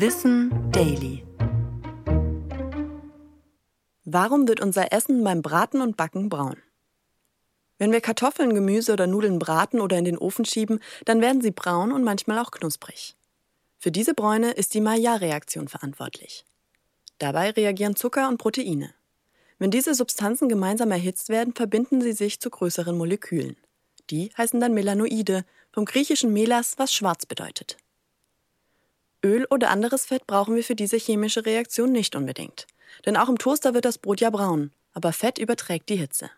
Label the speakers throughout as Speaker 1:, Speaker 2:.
Speaker 1: Wissen Daily. Warum wird unser Essen beim Braten und Backen braun? Wenn wir Kartoffeln, Gemüse oder Nudeln braten oder in den Ofen schieben, dann werden sie braun und manchmal auch knusprig. Für diese Bräune ist die Maillard-Reaktion verantwortlich. Dabei reagieren Zucker und Proteine. Wenn diese Substanzen gemeinsam erhitzt werden, verbinden sie sich zu größeren Molekülen. Die heißen dann Melanoide, vom griechischen Melas, was schwarz bedeutet. Öl oder anderes Fett brauchen wir für diese chemische Reaktion nicht unbedingt. Denn auch im Toaster wird das Brot ja braun, aber Fett überträgt die Hitze.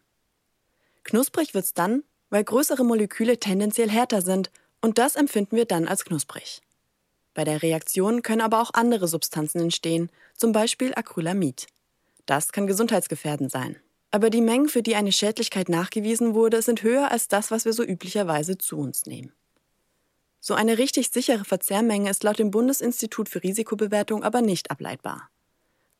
Speaker 1: Knusprig wird's dann, weil größere Moleküle tendenziell härter sind und das empfinden wir dann als knusprig. Bei der Reaktion können aber auch andere Substanzen entstehen, zum Beispiel Acrylamid. Das kann gesundheitsgefährdend sein. Aber die Mengen, für die eine Schädlichkeit nachgewiesen wurde, sind höher als das, was wir so üblicherweise zu uns nehmen. So eine richtig sichere Verzehrmenge ist laut dem Bundesinstitut für Risikobewertung aber nicht ableitbar.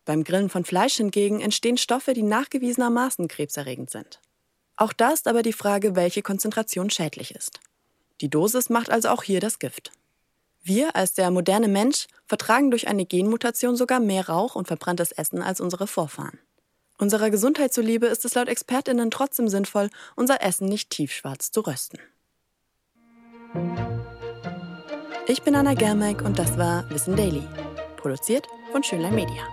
Speaker 1: Beim Grillen von Fleisch hingegen entstehen Stoffe, die nachgewiesenermaßen krebserregend sind. Auch da ist aber die Frage, welche Konzentration schädlich ist. Die Dosis macht also auch hier das Gift. Wir als der moderne Mensch vertragen durch eine Genmutation sogar mehr Rauch und verbranntes Essen als unsere Vorfahren. Unserer Gesundheit zuliebe ist es laut Expertinnen trotzdem sinnvoll, unser Essen nicht tiefschwarz zu rösten. Ich bin Anna Germeck und das war Wissen Daily, produziert von Schönlein Media.